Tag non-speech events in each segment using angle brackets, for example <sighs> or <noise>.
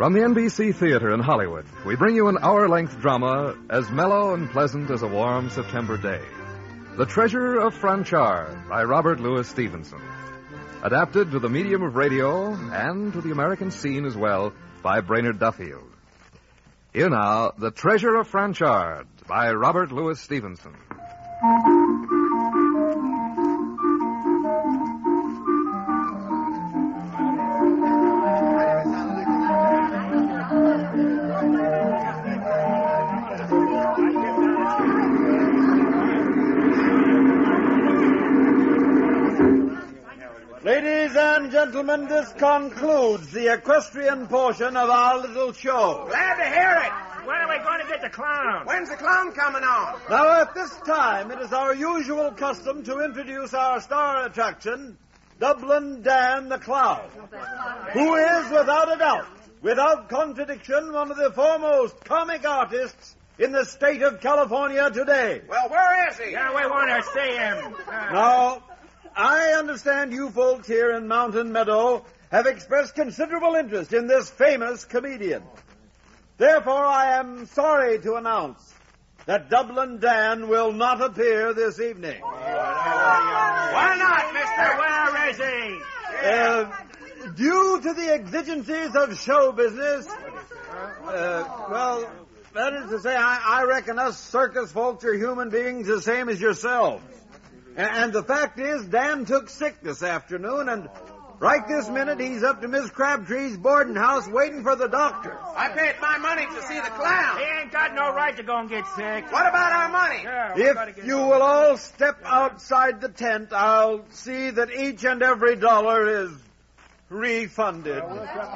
From the NBC Theater in Hollywood, we bring you an hour length drama as mellow and pleasant as a warm September day The Treasure of Franchard by Robert Louis Stevenson. Adapted to the medium of radio and to the American scene as well by Brainerd Duffield. Here now, The Treasure of Franchard by Robert Louis Stevenson. Ladies and gentlemen, this concludes the equestrian portion of our little show. Glad to hear it. When are we going to get the clown? When's the clown coming on? Now, at this time, it is our usual custom to introduce our star attraction, Dublin Dan the Clown, who is, without a doubt, without contradiction, one of the foremost comic artists in the state of California today. Well, where is he? Yeah, we want to see him. Uh, Now, I understand you folks here in Mountain Meadow have expressed considerable interest in this famous comedian. Therefore, I am sorry to announce that Dublin Dan will not appear this evening. Why not, mister? where is he? Uh, due to the exigencies of show business, uh, well, that is to say, I, I reckon us circus folks are human beings the same as yourselves. A- And the fact is, Dan took sick this afternoon, and right this minute he's up to Miss Crabtree's boarding house waiting for the doctor. I paid my money to see the clown. He ain't got no right to go and get sick. What about our money? Yeah, If get you will all step outside the tent, I'll see that each and every dollar is refunded. We'll step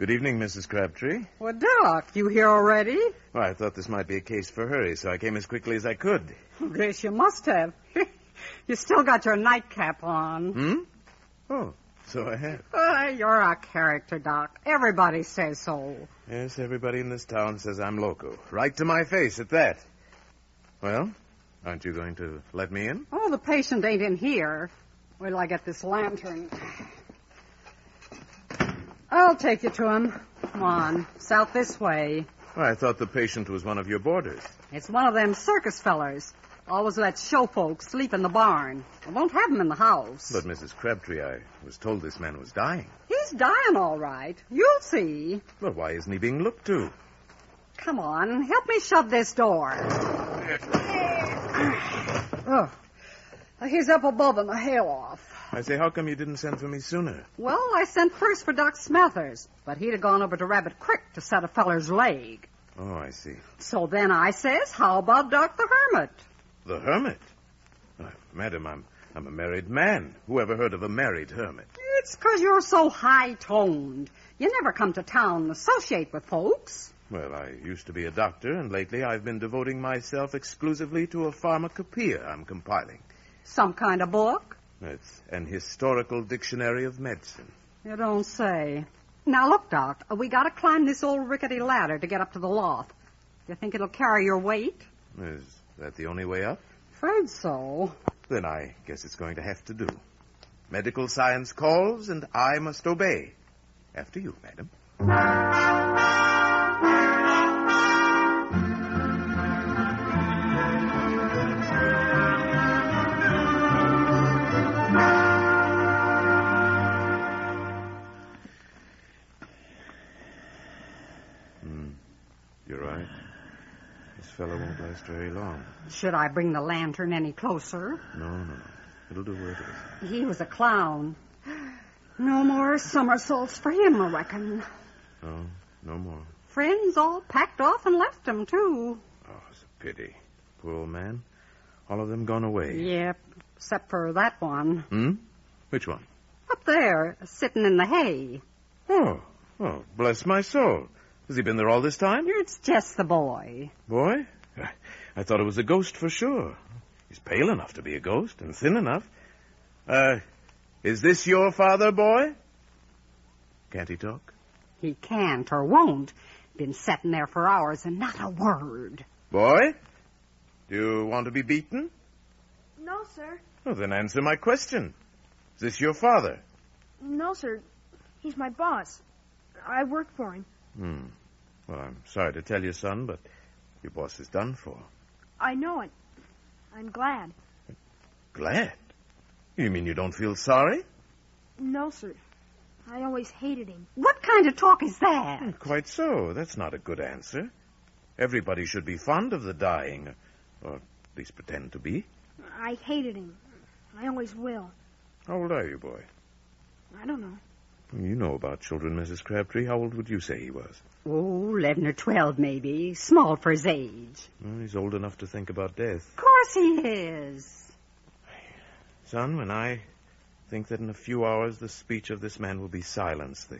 Good evening, Mrs. Crabtree. Well, Doc, you here already? Well, I thought this might be a case for hurry, so I came as quickly as I could. <laughs> Grace, you must have. <laughs> you still got your nightcap on. Hmm? Oh, so I have. Uh, you're a character, Doc. Everybody says so. Yes, everybody in this town says I'm loco. Right to my face at that. Well, aren't you going to let me in? Oh, the patient ain't in here. Wait till I get this lantern. I'll take you to him. Come on, south this way. Well, I thought the patient was one of your boarders. It's one of them circus fellers. Always lets show folks sleep in the barn. I won't have 'em in the house. But, Mrs. Crabtree, I was told this man was dying. He's dying all right. You'll see. Well, why isn't he being looked to? Come on, help me shove this door. oh, he's up above and the hail off. I say, how come you didn't send for me sooner? Well, I sent first for Doc Smathers, but he'd have gone over to Rabbit Creek to set a feller's leg. Oh, I see. So then I says, how about Doc the Hermit? The hermit? Uh, madam, I'm, I'm a married man. Who ever heard of a married hermit? It's 'cause you're so high-toned. You never come to town and associate with folks. Well, I used to be a doctor, and lately I've been devoting myself exclusively to a pharmacopoeia I'm compiling. Some kind of book? It's an historical dictionary of medicine. You don't say. Now, look, Doc, we gotta climb this old rickety ladder to get up to the loft. You think it'll carry your weight? Is that the only way up? Afraid so. Then I guess it's going to have to do. Medical science calls, and I must obey. After you, madam. Fellow won't last very long. Should I bring the lantern any closer? No, no, no. It'll do where it is. He was a clown. No more somersaults for him, I reckon. No, no more. Friends all packed off and left him, too. Oh, it's a pity. Poor old man. All of them gone away. Yep, except for that one. Hmm? Which one? Up there, sitting in the hay. Oh, oh, bless my soul. Has he been there all this time? It's just the boy. Boy? I thought it was a ghost for sure. He's pale enough to be a ghost and thin enough. Uh, is this your father, boy? Can't he talk? He can't or won't. Been sitting there for hours and not a word. Boy? Do you want to be beaten? No, sir. Well, then answer my question. Is this your father? No, sir. He's my boss. I work for him. Hmm. Well, I'm sorry to tell you, son, but your boss is done for. I know it. I'm glad. Glad? You mean you don't feel sorry? No, sir. I always hated him. What kind of talk is that? Hmm, quite so. That's not a good answer. Everybody should be fond of the dying, or at least pretend to be. I hated him. I always will. How old are you, boy? I don't know. You know about children, Mrs. Crabtree. How old would you say he was? Oh, eleven or twelve, maybe. Small for his age. Well, he's old enough to think about death. Of course he is. Son, when I think that in a few hours the speech of this man will be silenced, the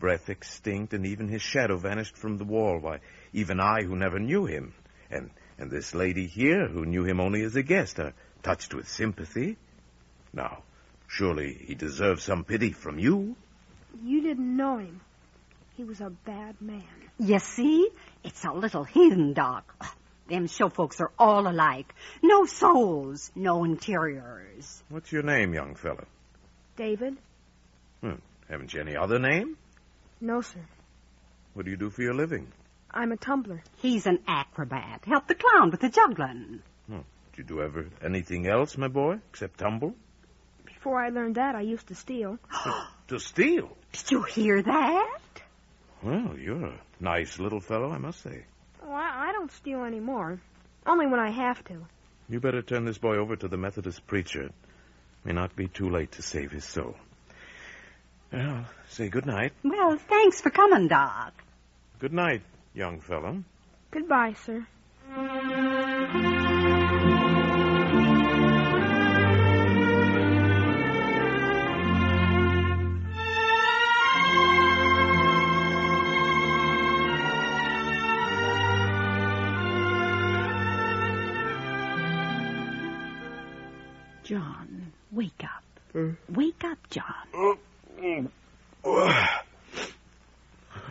breath extinct, and even his shadow vanished from the wall, why, even I, who never knew him, and, and this lady here, who knew him only as a guest, are touched with sympathy. Now, surely he deserves some pity from you. You didn't know him. He was a bad man. You see? It's a little hidden, Doc. Oh, them show folks are all alike. No souls, no interiors. What's your name, young fellow? David? Hmm. Haven't you any other name? No, sir. What do you do for your living? I'm a tumbler. He's an acrobat. Help the clown with the juggling. Hmm. Did you do ever anything else, my boy, except tumble? Before I learned that, I used to steal. <gasps> To steal? Did you hear that? Well, you're a nice little fellow, I must say. Oh, I, I don't steal anymore. Only when I have to. You better turn this boy over to the Methodist preacher. It may not be too late to save his soul. Well, say good night. Well, thanks for coming, Doc. Good night, young fellow. Goodbye, sir. Up. Wake up, John.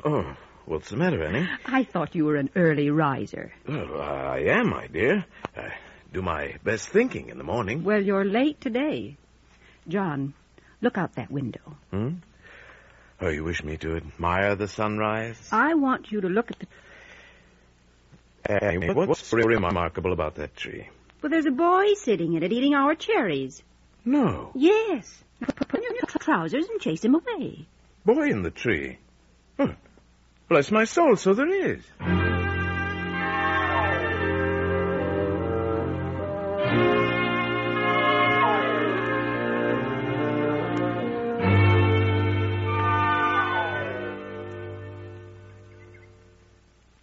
Oh, what's the matter, Annie? I thought you were an early riser. Well, I am, my dear. I do my best thinking in the morning. Well, you're late today. John, look out that window. Hmm? Oh, you wish me to admire the sunrise? I want you to look at the. Annie, what's so remarkable about that tree? Well, there's a boy sitting in it eating our cherries. No. Yes. Put on your trousers and chase him away. Boy in the tree. Oh, bless my soul, so there is.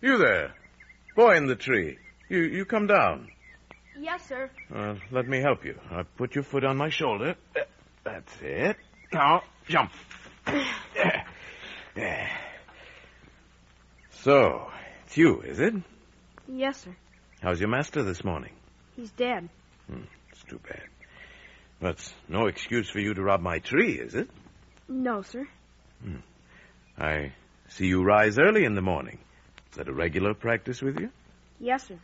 You there. Boy in the tree. You you come down. Yes, sir. Uh, let me help you. Uh, put your foot on my shoulder. Uh, That's it. Now, jump. <coughs> So, it's you, is it? Yes, sir. How's your master this morning? He's dead. It's too bad. That's no excuse for you to rob my tree, is it? No, sir. I see you rise early in the morning. Is that a regular practice with you? Yes, sir.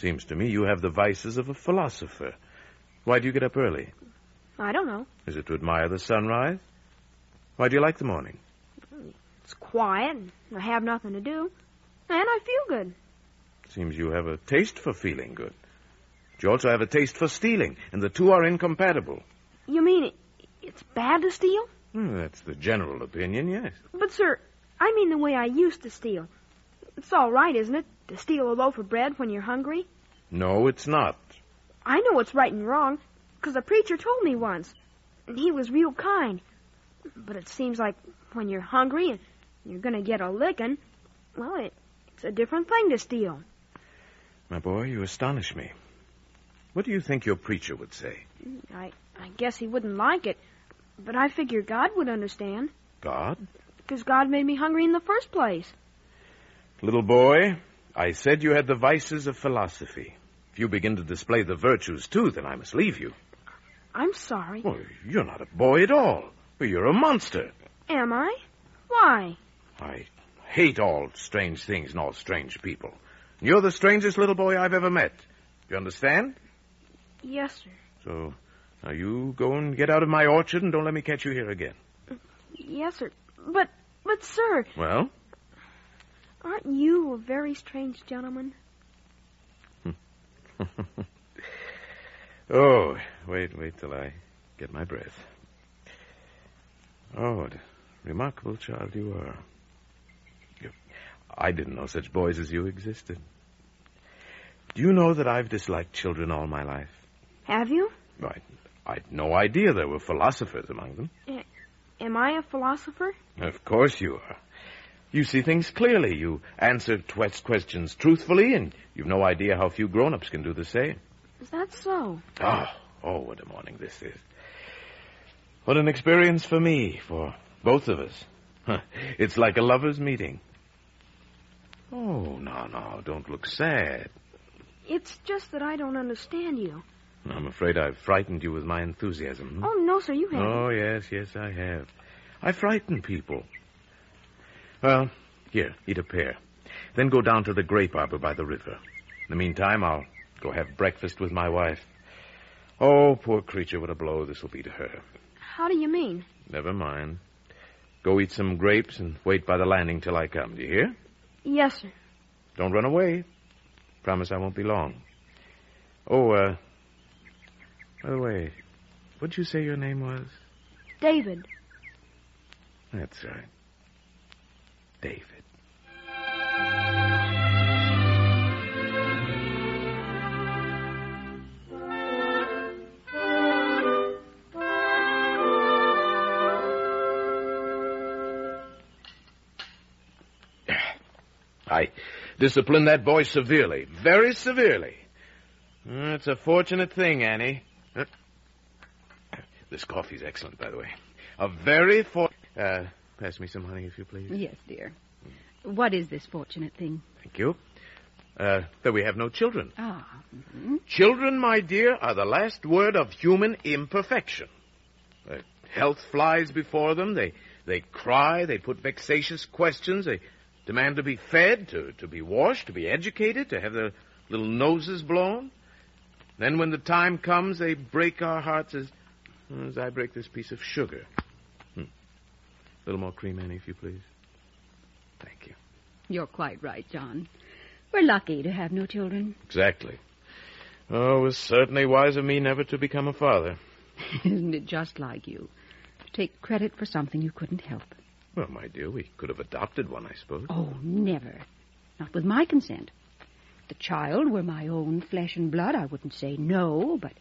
Seems to me you have the vices of a philosopher. Why do you get up early? I don't know. Is it to admire the sunrise? Why do you like the morning? It's quiet, and I have nothing to do. And I feel good. Seems you have a taste for feeling good. But you also have a taste for stealing, and the two are incompatible. You mean it, it's bad to steal? Hmm, that's the general opinion, yes. But, sir, I mean the way I used to steal. It's all right, isn't it, to steal a loaf of bread when you're hungry? No, it's not. I know what's right and wrong, 'cause a preacher told me once. And he was real kind. But it seems like when you're hungry and you're going to get a licking, well, it, it's a different thing to steal. My boy, you astonish me. What do you think your preacher would say? I, I guess he wouldn't like it, but I figure God would understand, God? 'cause God made me hungry in the first place. Little boy, I said you had the vices of philosophy. If you begin to display the virtues too, then I must leave you. I'm sorry. Well, you're not a boy at all. You're a monster. Am I? Why? I hate all strange things and all strange people. You're the strangest little boy I've ever met. Do you understand? Yes, sir. So, now you go and get out of my orchard and don't let me catch you here again. Yes, sir. But, but, sir, Well? Aren't you a very strange gentleman? <laughs> oh, wait, wait till I get my breath. Oh, what a remarkable child you are. You, I didn't know such boys as you existed. Do you know that I've disliked children all my life? Have you? I, I'd no idea there were philosophers among them. Am I a philosopher? Of course you are. You see things clearly. You answer questions truthfully, and you've no idea how few grown-ups can do the same. Is that so? Oh, oh, what a morning this is. What an experience for me, for both of us. Huh, <laughs> It's like a lover's meeting. Oh, no, no, don't look sad. It's just that I don't understand you. I'm afraid I've frightened you with my enthusiasm. hmm? Oh, no, sir, you haven't. Oh, yes, yes, I have. I frighten people. Well, here, eat a pear. Then go down to the grape arbor by the river. In the meantime, I'll go have breakfast with my wife. Oh, poor creature, what a blow this will be to her. How do you mean? Never mind. Go eat some grapes and wait by the landing till I come. Do you hear? Yes, sir. Don't run away. Promise I won't be long. Oh, uh, by the way, what'd you say your name was? David. That's right. David. I disciplined that boy severely, very severely. Mm, It's a fortunate thing, Annie. Uh, This coffee's excellent, by the way. A very for. Uh, pass me some honey, if you please. Yes, dear. What is this fortunate thing? Thank you. Uh, that we have no children. Ah, mhm. Children, my dear, are the last word of human imperfection. Uh, health flies before them. They they cry. They put vexatious questions. They demand to be fed, to, to be washed, to be educated, to have their little noses blown. Then, when the time comes, they break our hearts as as I break this piece of sugar. A little more cream, Annie, if you please. Thank you. you're quite right, John. We're lucky to have no children. Exactly. Oh, it was certainly wise of me never to become a father. <laughs> Isn't it just like you? To take credit for something you couldn't help. Well, my dear, we could have adopted one, I suppose. Oh, never. Not with my consent. If the child were my own flesh and blood, I wouldn't say no, but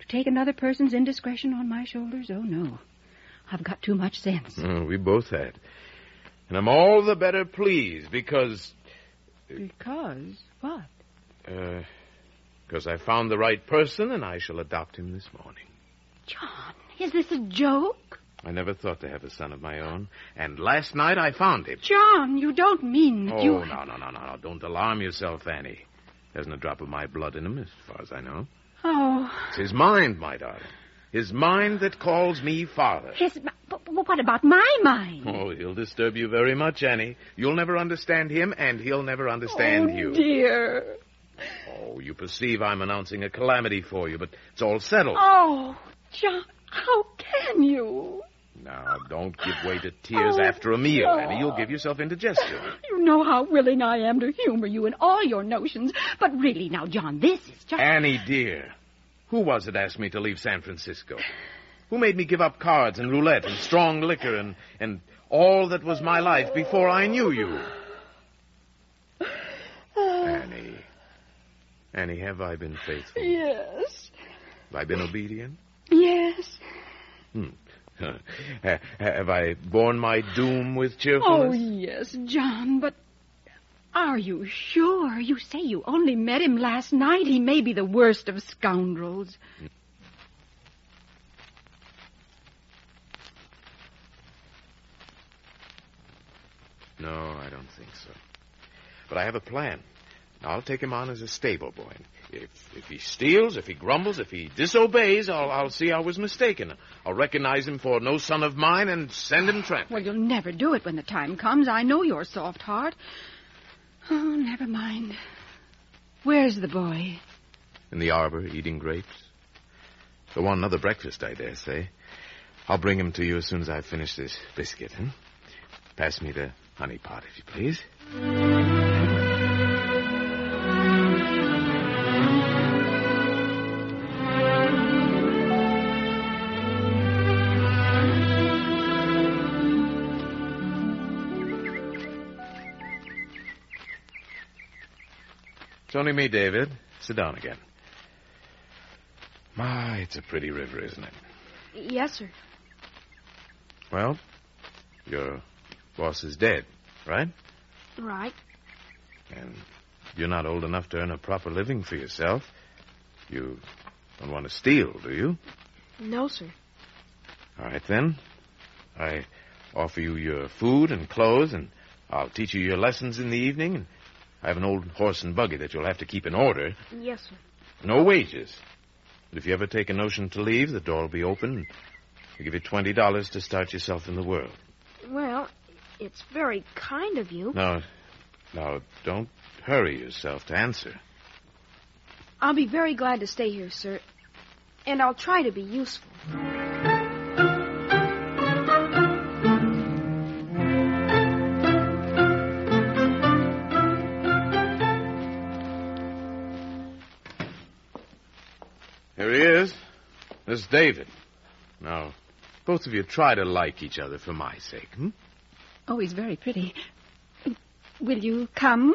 to take another person's indiscretion on my shoulders, oh, no. I've got too much sense. Oh, we both had. And I'm all the better pleased because, Because what? uh, because I found the right person and I shall adopt him this morning. John, is this a joke? I never thought to have a son of my own, and last night I found him. John, you don't mean that Oh, you... no, no, no, no, no. Don't alarm yourself, Annie. There isn't a drop of my blood in him, as far as I know. Oh, It's his mind, my darling. His mind that calls me father. his... But, what about my mind? Oh, he'll disturb you very much, Annie. You'll never understand him, and he'll never understand oh, you. dear. Oh, you perceive I'm announcing a calamity for you, but it's all settled. Oh, John, how can you? Now, don't give way to tears Oh, after a meal, no. Annie. You'll give yourself indigestion. <sighs> You know how willing I am to humor you in all your notions, but really now, John, this is just... Annie, dear, who was it asked me to leave San Francisco? Who made me give up cards and roulette and strong liquor and, and all that was my life before I knew you? Annie, Annie, have I been faithful? Yes. Have I been obedient? Yes. Hmm. <laughs> Have I borne my doom with cheerfulness? Oh, yes, John, but are you sure? You say you only met him last night. He may be the worst of scoundrels. No, I don't think so. But I have a plan. I'll take him on as a stable boy. If if he steals, if he grumbles, if he disobeys, I'll I'll see I was mistaken. I'll recognize him for no son of mine and send him tramping. Well, you'll never do it when the time comes. I know your soft heart. Oh, never mind. Where's the boy? In the arbor, eating grapes. He'll want another breakfast, I dare say. I'll bring him to you as soon as I've finished this biscuit. Hmm? Pass me the honey pot, if you please. Only me, David. Sit down again. My, it's a pretty river, isn't it? Yes, sir. Well, your boss is dead, right? Right. And you're not old enough to earn a proper living for yourself. You don't want to steal, do you? No, sir. All right, then. I offer you your food and clothes, and I'll teach you your lessons in the evening. And I have an old horse and buggy that you'll have to keep in order. Yes, sir. No wages. But if you ever take a notion to leave, the door will be open. I'll give you twenty dollars to start yourself in the world. Well, it's very kind of you. Now, now, don't hurry yourself to answer. I'll be very glad to stay here, sir. And I'll try to be useful. This David. Now, both of you try to like each other for my sake. Hmm? Oh, he's very pretty. Will you come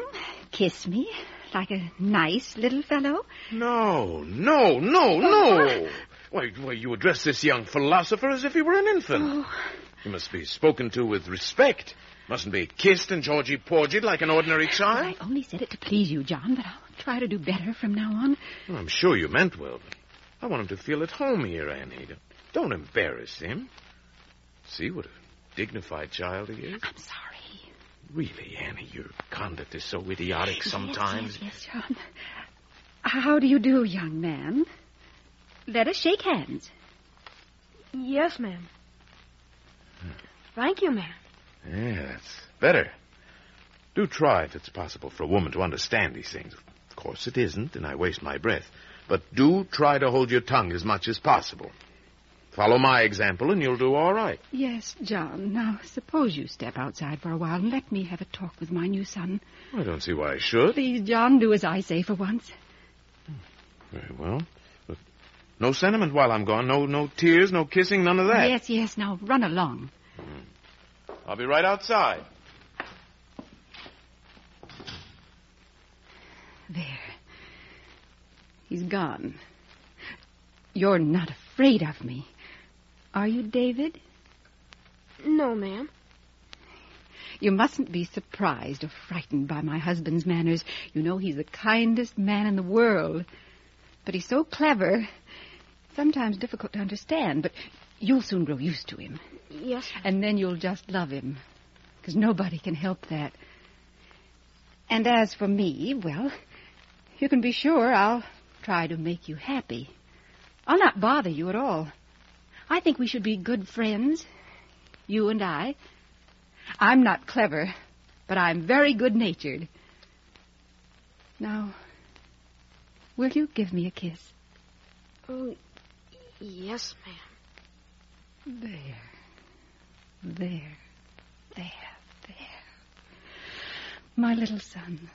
kiss me like a nice little fellow? No, no, no, no. Why, why, you address this young philosopher as if he were an infant. Oh, He must be spoken to with respect. Mustn't be kissed and Georgie porgied like an ordinary child. I only said it to please you, John, but I'll try to do better from now on. Well, I'm sure you meant well, but I want him to feel at home here, Annie. Don't- Don't embarrass him. See what a dignified child he is. I'm sorry. Really, Annie, your conduct is so idiotic sometimes. Yes, yes, yes, John. How do you do, young man? Let us shake hands. Yes, ma'am. Thank you, ma'am. Yeah, that's better. Do try, if it's possible, for a woman to understand these things. Of course it isn't, and I waste my breath. But do try to hold your tongue as much as possible. Follow my example, and you'll do all right. Yes, John. Now, suppose you step outside for a while and let me have a talk with my new son. I don't see why I should. Please, John, do as I say for once. Very well. But no sentiment while I'm gone. No, no tears, no kissing, none of that. Yes, yes. Now, run along. Hmm. I'll be right outside. There. He's gone. You're not afraid of me. Are you, David? No, ma'am. You mustn't be surprised or frightened by my husband's manners. You know he's the kindest man in the world. But he's so clever, sometimes difficult to understand, but you'll soon grow used to him. Yes. And then you'll just love him. Because nobody can help that. And as for me, well, you can be sure I'll try to make you happy. I'll not bother you at all. I think we should be good friends, you and I. I'm not clever, but I'm very good natured. Now, will you give me a kiss? Oh, yes, ma'am. There. There. There. There. My little son.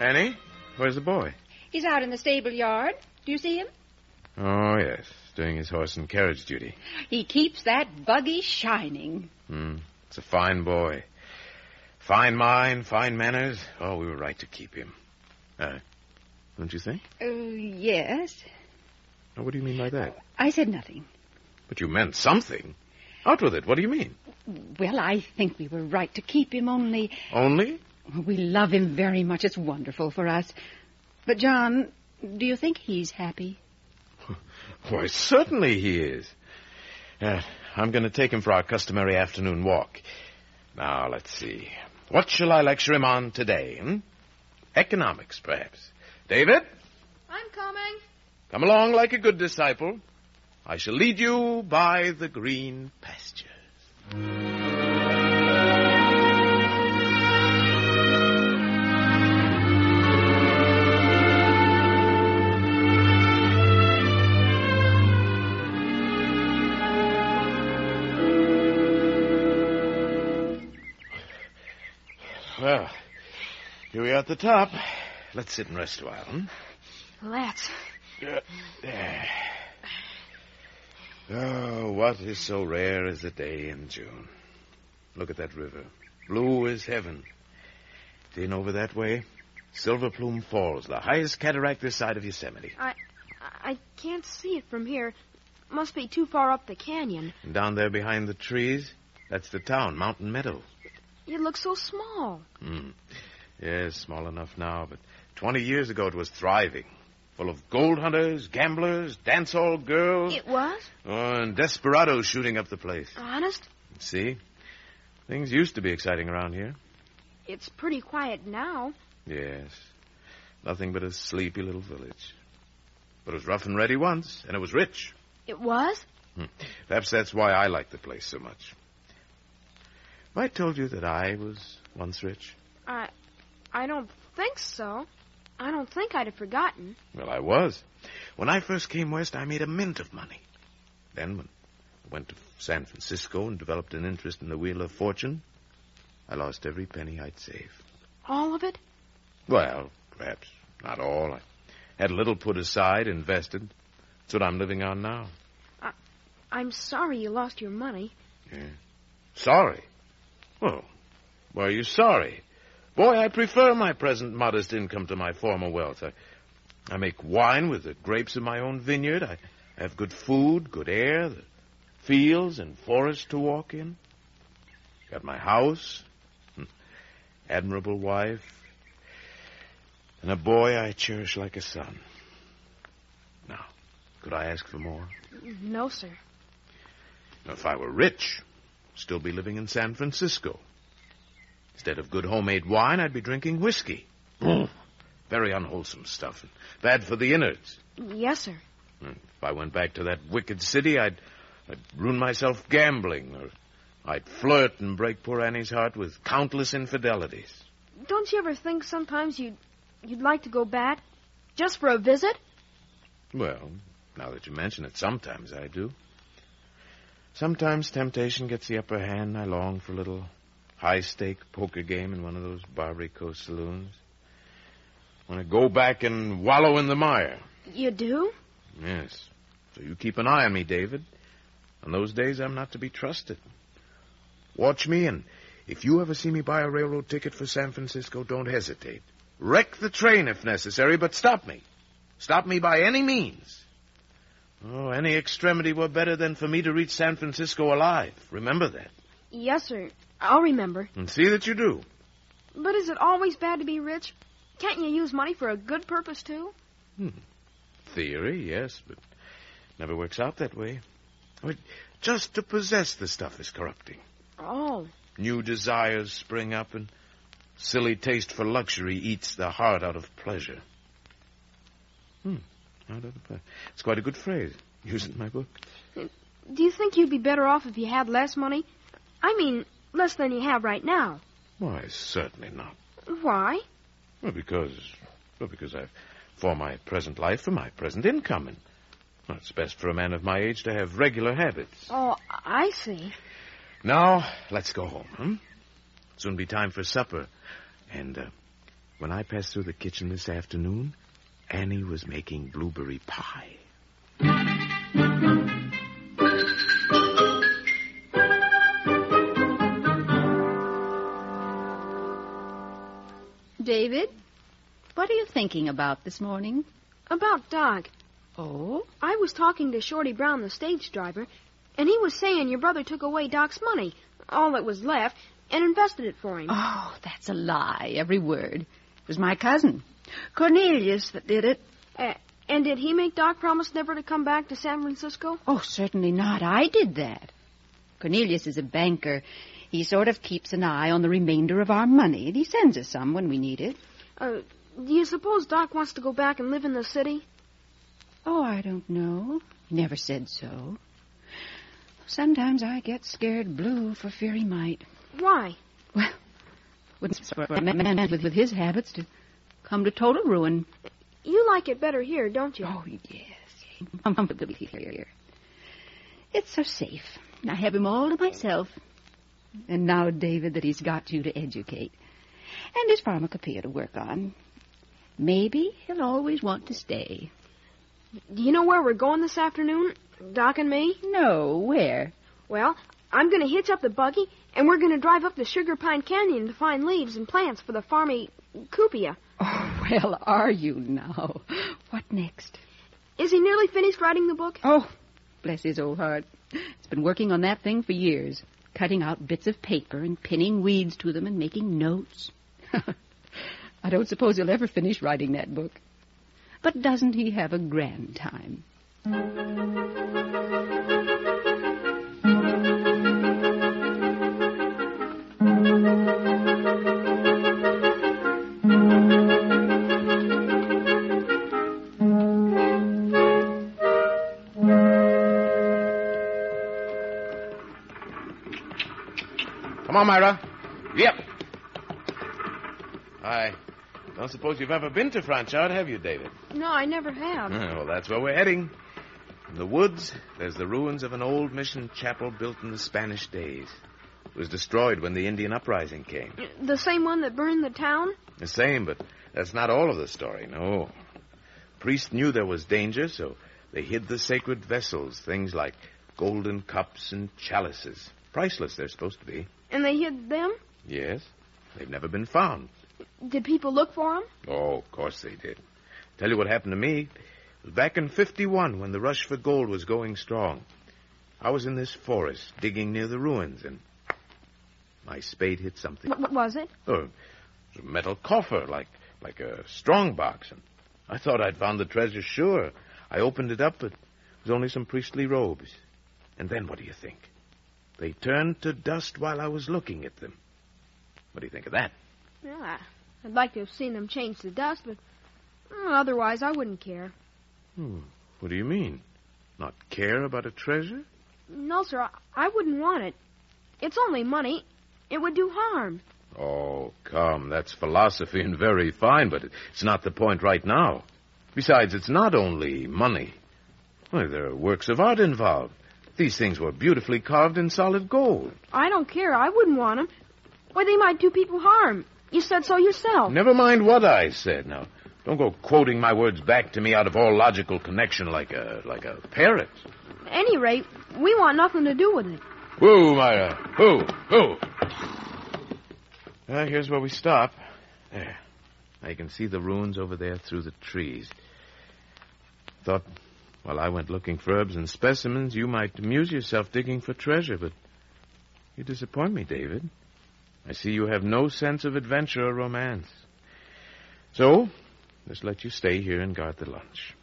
Annie, where's the boy? He's out in the stable yard. Do you see him? Oh, yes, doing his horse and carriage duty. He keeps that buggy shining. Hmm. It's a fine boy. Fine mind, fine manners. Oh, we were right to keep him. Uh, don't you think? Uh, yes. Now, what do you mean by that? I said nothing. But you meant something. Out with it. What do you mean? Well, I think we were right to keep him, only Only? We love him very much. It's wonderful for us. But, John, do you think he's happy? <laughs> Why, certainly he is. Uh, I'm going to take him for our customary afternoon walk. Now, let's see. What shall I lecture him on today? Hmm? Economics, perhaps. David, I'm coming. come along like a good disciple. I shall lead you by the green pastures. Well, here we are at the top. Let's sit and rest a while. Hmm? Let's. Uh, there. Oh, what is so rare as a day in June? Look at that river. Blue as heaven. In over that way, Silver Plume Falls, the highest cataract this side of Yosemite. I I can't see it from here. Must be too far up the canyon. And down there behind the trees, that's the town, Mountain Meadow. It looks so small. Hmm. Yes, small enough now, but 20 years ago it was thriving. Full of gold hunters, gamblers, dance hall girls. It was? Oh, and desperados shooting up the place. Honest? See? Things used to be exciting around here. It's pretty quiet now. Yes. Nothing but a sleepy little village. But it was rough and ready once, and it was rich. It was? Perhaps that's why I like the place so much. Have I told you that I was once rich? I I don't think so. I don't think I'd have forgotten. Well, I was. When I first came west, I made a mint of money. Then, when I went to San Francisco and developed an interest in the Wheel of Fortune, I lost every penny I'd saved. All of it? Well, perhaps not all. I had a little put aside, invested. That's what I'm living on now. I'm sorry you lost your money. Sorry? Oh, why are you sorry? Boy, I prefer my present modest income to my former wealth. I, I make wine with the grapes of my own vineyard. I have good food, good air, the fields and forests to walk in. Got my house, hmm, admirable wife, and a boy I cherish like a son. Now, could I ask for more? No, sir. Now, if I were rich, still be living in San Francisco. Instead of good homemade wine, I'd be drinking whiskey. Mm. Very unwholesome stuff, and bad for the innards. Yes, sir. Hmm. If I went back to that wicked city, I'd, I'd ruin myself gambling, or I'd flirt and break poor Annie's heart with countless infidelities. Don't you ever think sometimes you'd you'd like to go back just for a visit? Well, now that you mention it, sometimes I do. Sometimes temptation gets the upper hand. I long for a little high stake poker game in one of those Barbary Coast saloons. Want to go back and wallow in the mire. You do? Yes. So you keep an eye on me, David. On those days, I'm not to be trusted. Watch me, and if you ever see me buy a railroad ticket for San Francisco, don't hesitate. Wreck the train if necessary, but stop me. Stop me by any means. Oh, any extremity were better than for me to reach San Francisco alive. Remember that. Yes, sir. I'll remember. And see that you do. But is it always bad to be rich? Can't you use money for a good purpose too? Hmm. Theory, yes, but never works out that way. I mean, just to possess the stuff is corrupting. Oh, New desires spring up, and silly taste for luxury eats the heart out of pleasure. Out of pleasure. It's quite a good phrase. Use it in my book. do you think you'd be better off if you had less money? I mean, less than you have right now. Why, certainly not. Why? Well, because, well, because I've, for my present life, for my present income, and well, it's best for a man of my age to have regular habits. Oh, I see. Now, let's go home, hmm? Soon be time for supper. And, uh, when I pass through the kitchen this afternoon, Annie was making blueberry pie. David, what are you thinking about this morning? About Doc. Oh? I was talking to Shorty Brown, the stage driver, and he was saying your brother took away Doc's money, all that was left, and invested it for him. Oh, that's a lie, every word. It was my cousin, Cornelius, that did it. Uh, and did he make Doc promise never to come back to San Francisco? Oh, certainly not. I did that. Cornelius is a banker. He sort of keeps an eye on the remainder of our money, and he sends us some when we need it. Uh, do you suppose Doc wants to go back and live in the city? Oh, I don't know. He never said so. Sometimes I get scared blue for fear he might. Why? Well, wouldn't for a man with, with his habits to come to total ruin. You like it better here, don't you? Oh, yes. I'm comfortably here. It's so safe. I have him all to myself. And now, David, that he's got you to educate. And his pharmacopoeia to work on. Maybe he'll always want to stay. Do you know where we're going this afternoon? Doc and me? No, where? Well, I'm going to hitch up the buggy, and we're going to drive up the Sugar Pine Canyon to find leaves and plants for the pharmacopoeia. Oh, well, are you now? What next? Is he nearly finished writing the book? Oh, bless his old heart. He's been working on that thing for years, cutting out bits of paper and pinning weeds to them and making notes. <laughs> I don't suppose he'll ever finish writing that book. But doesn't he have a grand time? On, Myra. Yep. I don't suppose you've ever been to Franchard, have you, David? No, I never have. Ah, well, that's where we're heading. In the woods, there's the ruins of an old mission chapel built in the Spanish days. It was destroyed when the Indian uprising came. The same one that burned the town? The same, but that's not all of the story, no. Priests knew there was danger, so they hid the sacred vessels, things like golden cups and chalices. Priceless, they're supposed to be. And they hid them? Yes. They've never been found. Did people look for them? Oh, of course they did. Tell you what happened to me. It was back in 51 when the rush for gold was going strong. I was in this forest digging near the ruins and my spade hit something. What was it? Oh, it was a metal coffer, like like a strong box. And I thought I'd found the treasure sure. I opened it up, but it was only some priestly robes. And then what do you think? They turned to dust while I was looking at them. What do you think of that? Well, I, I'd like to have seen them change to dust, but well, otherwise I wouldn't care. Hmm. What do you mean? Not care about a treasure? No, sir, I, I wouldn't want it. It's only money. It would do harm. Oh, come. That's philosophy and very fine, but it's not the point right now. Besides, it's not only money. Why, there are works of art involved. These things were beautifully carved in solid gold. I don't care. I wouldn't want them. Or they might do people harm. You said so yourself. Never mind what I said. Now, don't go quoting my words back to me out of all logical connection like a like a parrot. At any rate, we want nothing to do with it. Whoa, Myra. Uh, whoa, whoa. Well, uh, here's where we stop. There. Now you can see the ruins over there through the trees. Thought while I went looking for herbs and specimens, you might amuse yourself digging for treasure, but you disappoint me, David. I see you have no sense of adventure or romance. So, just let you stay here and guard the lunch.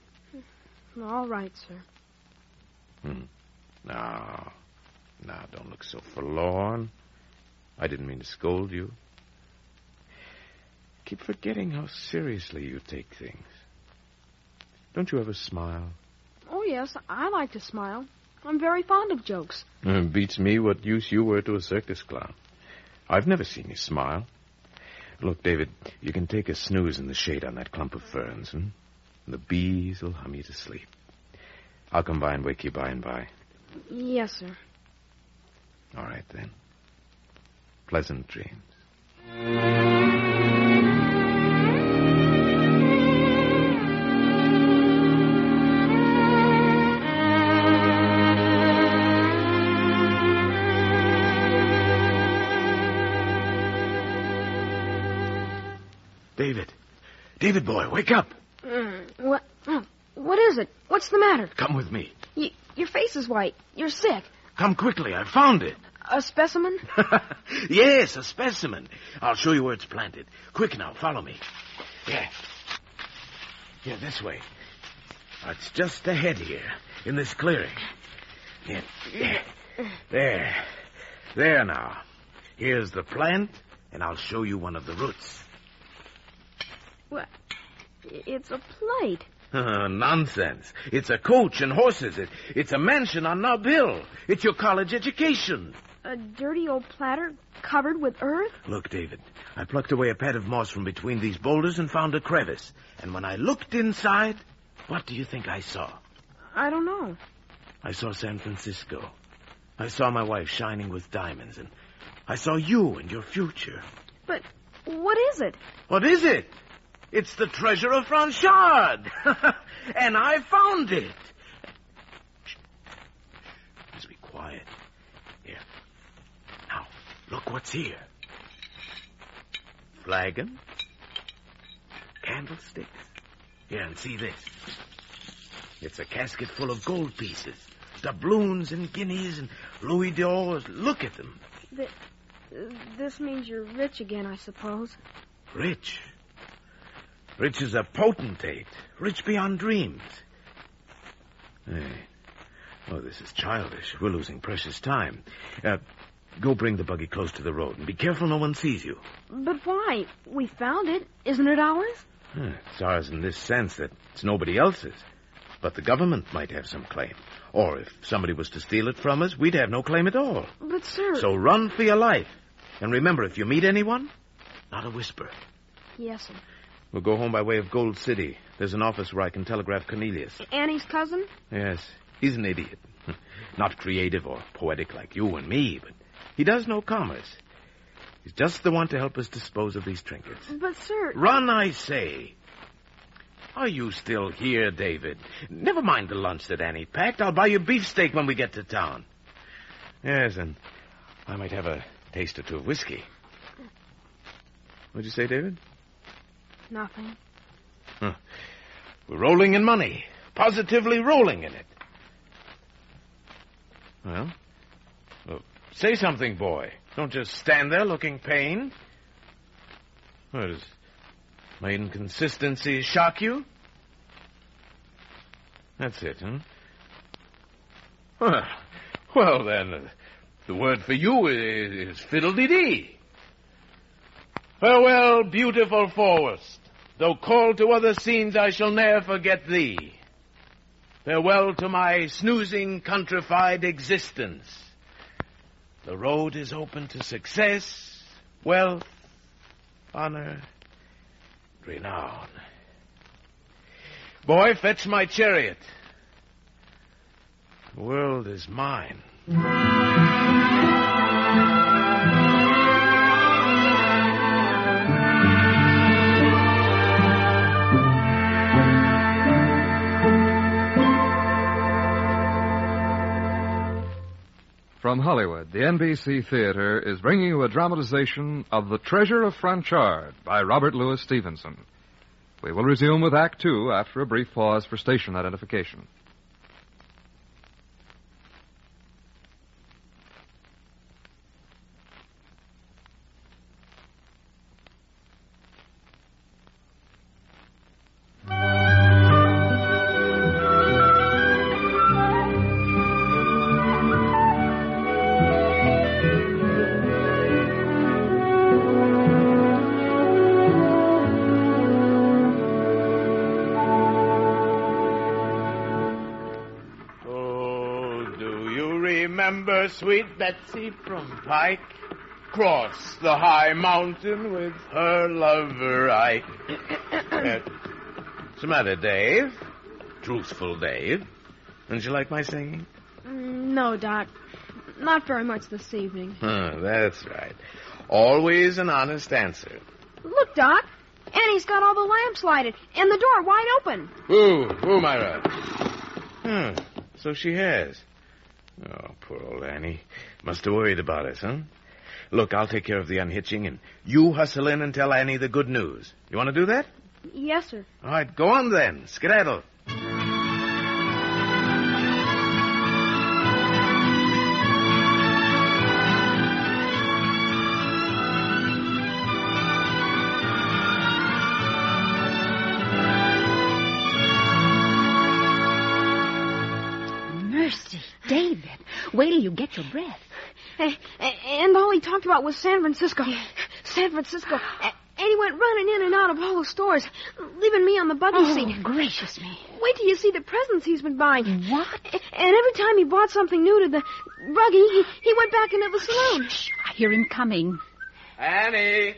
All right, sir. Hmm. Now, now, don't look so forlorn. I didn't mean to scold you. Keep forgetting how seriously you take things. Don't you ever smile? Oh, yes, I like to smile. I'm very fond of jokes. Uh, beats me what use you were to a circus clown. I've never seen you smile. Look, David, you can take a snooze in the shade on that clump of ferns, hmm? And the bees will hum you to sleep. I'll come by and wake you by and by. Yes, sir. All right, then. Pleasant dreams. David boy, wake up. Mm, what? oh, what is it? What's the matter? Come with me. Y- your face is white. You're sick. Come quickly. I found it. A specimen? <laughs> yes, a specimen. I'll show you where it's planted. Quick now, follow me. Yeah. Yeah, this way. It's just ahead here, in this clearing. Yeah. yeah. There. There now. Here's the plant, and I'll show you one of the roots. What? It's a plate. <laughs> Uh, nonsense. It's a coach and horses. It, it's a mansion on Nob Hill. It's your college education. A dirty old platter covered with earth? Look, David, I plucked away a pad of moss from between these boulders and found a crevice. And when I looked inside, what do you think I saw? I don't know. I saw San Francisco. I saw my wife shining with diamonds, and I saw you and your future. But what is it? What is it? It's the treasure of Franchard. <laughs> and I found it. Shh. Just be quiet. Here. Now, look what's here. Flagon. Candlesticks. Here, and see this. It's a casket full of gold pieces. Doubloons and guineas and louis d'ors. Look at them. Th- this means you're rich again, I suppose. Rich. Rich as a potentate. Rich beyond dreams. Hey. Oh, this is childish. We're losing precious time. Uh, go bring the buggy close to the road and be careful no one sees you. But why? We found it. Isn't it ours? Huh, It's ours in this sense that it's nobody else's. But the government might have some claim. Or if somebody was to steal it from us, we'd have no claim at all. But, sir. So run for your life. And remember, if you meet anyone, not a whisper. Yes, sir. We'll go home by way of Gold City. There's an office where I can telegraph Cornelius. Annie's cousin? Yes, he's an idiot. <laughs> Not creative or poetic like you and me, but he does know commerce. He's just the one to help us dispose of these trinkets. But, sir. Run, I say. Are you still here, David? Never mind the lunch that Annie packed. I'll buy you beefsteak when we get to town. Yes, and I might have a taste or two of whiskey. What'd you say, David? Nothing. Huh. We're rolling in money. Positively rolling in it. Well, well, say something, boy. Don't just stand there looking pained. What is my inconsistency shock you? That's it, huh? Well, <laughs> well then, uh, the word for you is, is fiddle-dee-dee. Farewell, beautiful forest. Though called to other scenes, I shall ne'er forget thee. Farewell to my snoozing, countrified existence. The road is open to success, wealth, honor, renown. Boy, fetch my chariot. The world is mine. From Hollywood, the NBC Theater is bringing you a dramatization of The Treasure of Franchard by Robert Louis Stevenson. We will resume with Act Two after a brief pause for station identification. Betsy from Pike? Cross the high mountain with her lover Ike. Uh, What's the matter, Dave? Truthful Dave. Don't you like my singing? Mm, No, Doc. Not very much this evening. Huh, that's right. Always an honest answer. Look, Doc. Annie's got all the lamps lighted and the door wide open. Ooh, ooh, Myra. Hmm, so she has. Oh, poor old Annie. Must have worried about us, huh? Look, I'll take care of the unhitching, and you hustle in and tell Annie the good news. You want to do that? Yes, sir. All right, go on then. Skedaddle. Mercy, David. Wait till you get your breath. Eh, eh, And all he talked about was San Francisco. San Francisco. Eh, And he went running in and out of all the stores, leaving me on the buggy Oh, seat. gracious me. Wait till you see the presents he's been buying. What? And every time he bought something new to the buggy, he, he went back into the saloon. I hear him coming. Annie!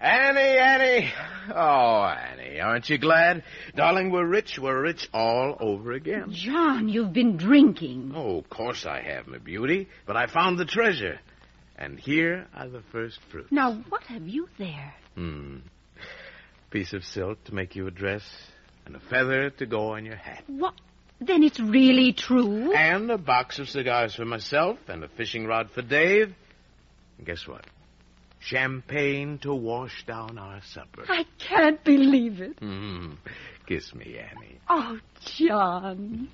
Annie, Annie! Oh, Annie, aren't you glad? Darling, we're rich. We're rich all over again. John, you've been drinking. Oh, of course I have, my beauty. But I found the treasure. And here are the first fruits. Now, what have you there? Hmm. A piece of silk to make you a dress, and a feather to go on your hat. What? Then it's really true? And a box of cigars for myself, and a fishing rod for Dave. And guess what? Champagne to wash down our supper. I can't believe it. Hmm. Kiss me, Annie. Oh, John.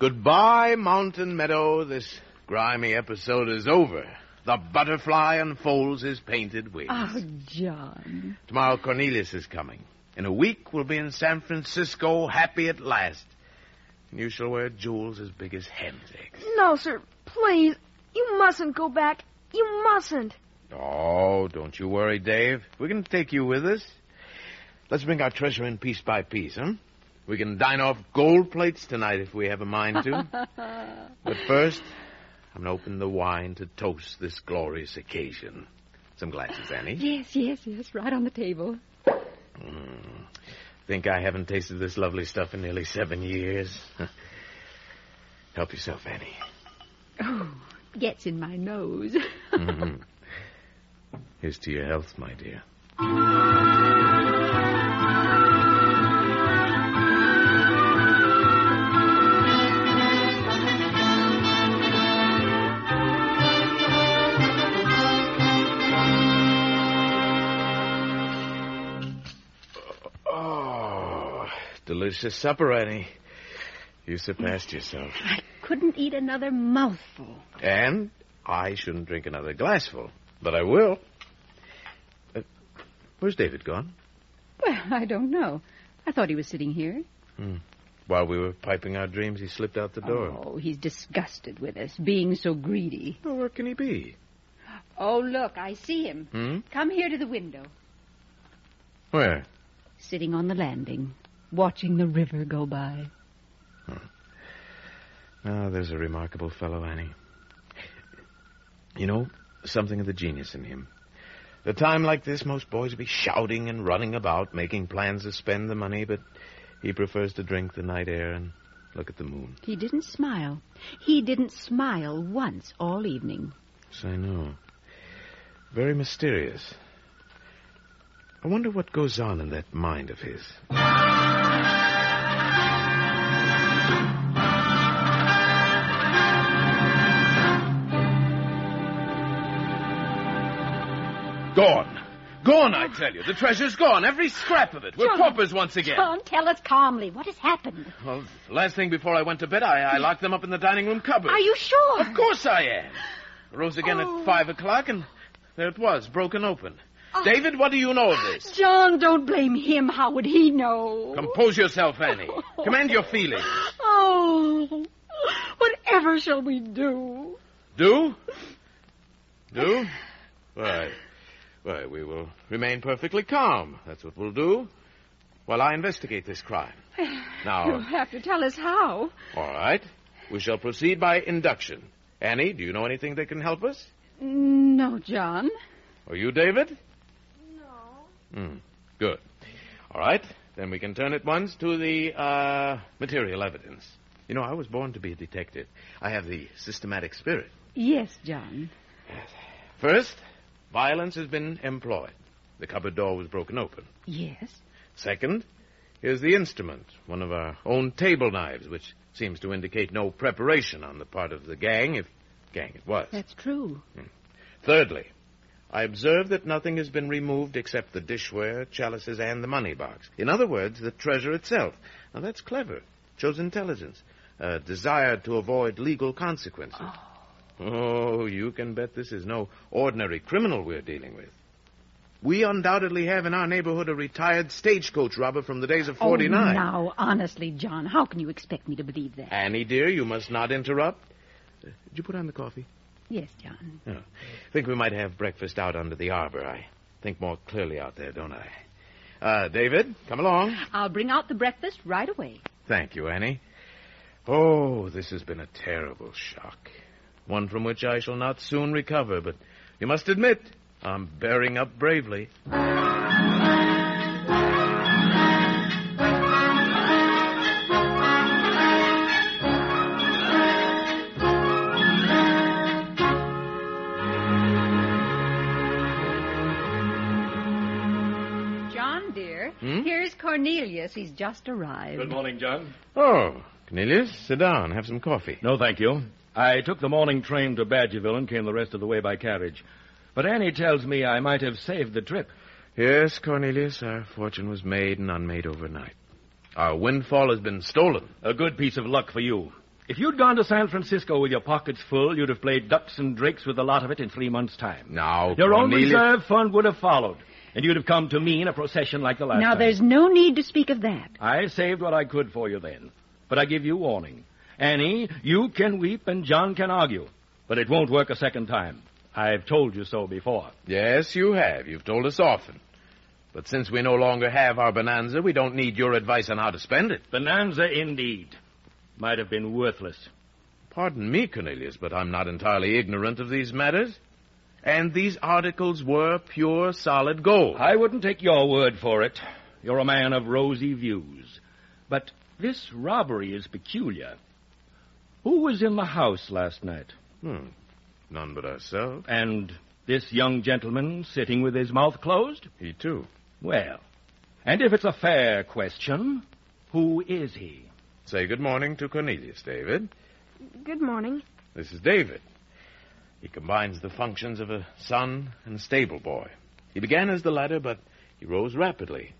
Goodbye, Mountain Meadow. This grimy episode is over. The butterfly unfolds his painted wings. Oh, John. Tomorrow Cornelius is coming. In a week we'll be in San Francisco, happy at last. And you shall wear jewels as big as hen's eggs. No, sir. Please. You mustn't go back. You mustn't. Oh, don't you worry, Dave. We can take you with us. Let's bring our treasure in piece by piece, huh? We can dine off gold plates tonight if we have a mind to. <laughs> but first, I'm going to open the wine to toast this glorious occasion. Some glasses, Annie. Yes, yes, yes, right on the table. Mm. Think I haven't tasted this lovely stuff in nearly seven years. <laughs> Help yourself, Annie. Oh, gets in my nose. <laughs> Mhm. Here's to your health, my dear. Oh, delicious supper, Annie. You surpassed yourself. I couldn't eat another mouthful. And I shouldn't drink another glassful, but I will. Where's David gone? Well, I don't know. I thought he was sitting here. Hmm. While we were piping our dreams, he slipped out the door. Oh, he's disgusted with us, being so greedy. Well, where can he be? Oh, look, I see him. Hmm? Come here to the window. Where? Sitting on the landing, watching the river go by. Ah, there's a remarkable fellow, Annie. You know, something of the genius in him. At a time like this, most boys would be shouting and running about, making plans to spend the money, but he prefers to drink the night air and look at the moon. He didn't smile. He didn't smile once all evening. Yes, I know. Very mysterious. I wonder what goes on in that mind of his. Gone. Gone, I tell you. The treasure's gone. Every scrap of it. We're John. paupers once again. John, tell us calmly. What has happened? Well, last thing before I went to bed, I, I locked them up in the dining room cupboard. Are you sure? Of course I am. Rose again Oh. at five o'clock, and there it was, broken open. Oh. David, what do you know of this? John, don't blame him. How would he know? Compose yourself, Annie. <laughs> Command your feelings. Oh, whatever shall we do? Do? Do? Why, why, we will remain perfectly calm. That's what we'll do. While I investigate this crime. <sighs> Now. You'll have to tell us how. all right. We shall proceed by induction. Annie, do you know anything that can help us? No, John. Or you, David? No. Hmm. Good. All right. Then we can turn at once to the uh, material evidence. You know, I was born to be a detective. I have the systematic spirit. Yes, John. First, violence has been employed. The cupboard door was broken open. Yes. Second, here's the instrument, one of our own table knives, which seems to indicate no preparation on the part of the gang, if gang it was. That's true. Hmm. Thirdly, I observe that nothing has been removed except the dishware, chalices, and the money box. In other words, the treasure itself. Now, that's clever. Shows intelligence. A desire to avoid legal consequences. Oh, you can bet this is no ordinary criminal we're dealing with. We undoubtedly have in our neighborhood a retired stagecoach robber from the days of 49. Oh, now, honestly, John, how can you expect me to believe that? Annie, dear, you must not interrupt. Uh, did you put on the coffee? Yes, John. Oh. Think we might have breakfast out under the arbor. I think more clearly out there, don't I? Uh, David, come along. I'll bring out the breakfast right away. Thank you, Annie. Oh, this has been a terrible shock. One from which I shall not soon recover, but you must admit, I'm bearing up bravely. John, dear, Hmm? here's Cornelius. He's just arrived. Good morning, John. Oh, Cornelius, sit down. Have some coffee. No, thank you. I took the morning train to Badgerville and came the rest of the way by carriage. But Annie tells me I might have saved the trip. Yes, Cornelius, our fortune was made and unmade overnight. Our windfall has been stolen. A good piece of luck for you. If you'd gone to San Francisco with your pockets full, you'd have played ducks and drakes with a lot of it in three months' time. Now, Your own reserve fund would have followed, and you'd have come to me in a procession like the last now, time. there's no need to speak of that. I saved what I could for you then. But I give you warning. Annie, you can weep and John can argue. But it won't work a second time. I've told you so before. Yes, you have. You've told us often. But since we no longer have our bonanza, we don't need your advice on how to spend it. Bonanza indeed. Might have been worthless. Pardon me, Cornelius, but I'm not entirely ignorant of these matters. And these articles were pure, solid gold. I wouldn't take your word for it. You're a man of rosy views. But this robbery is peculiar. Who was in the house last night? Hmm. None but ourselves. And this young gentleman sitting with his mouth closed? He, too. Well, and if it's a fair question, who is he? Say good morning to Cornelius, David. Good morning. This is David. He combines the functions of a son and stable boy. He began as the latter, but he rose rapidly.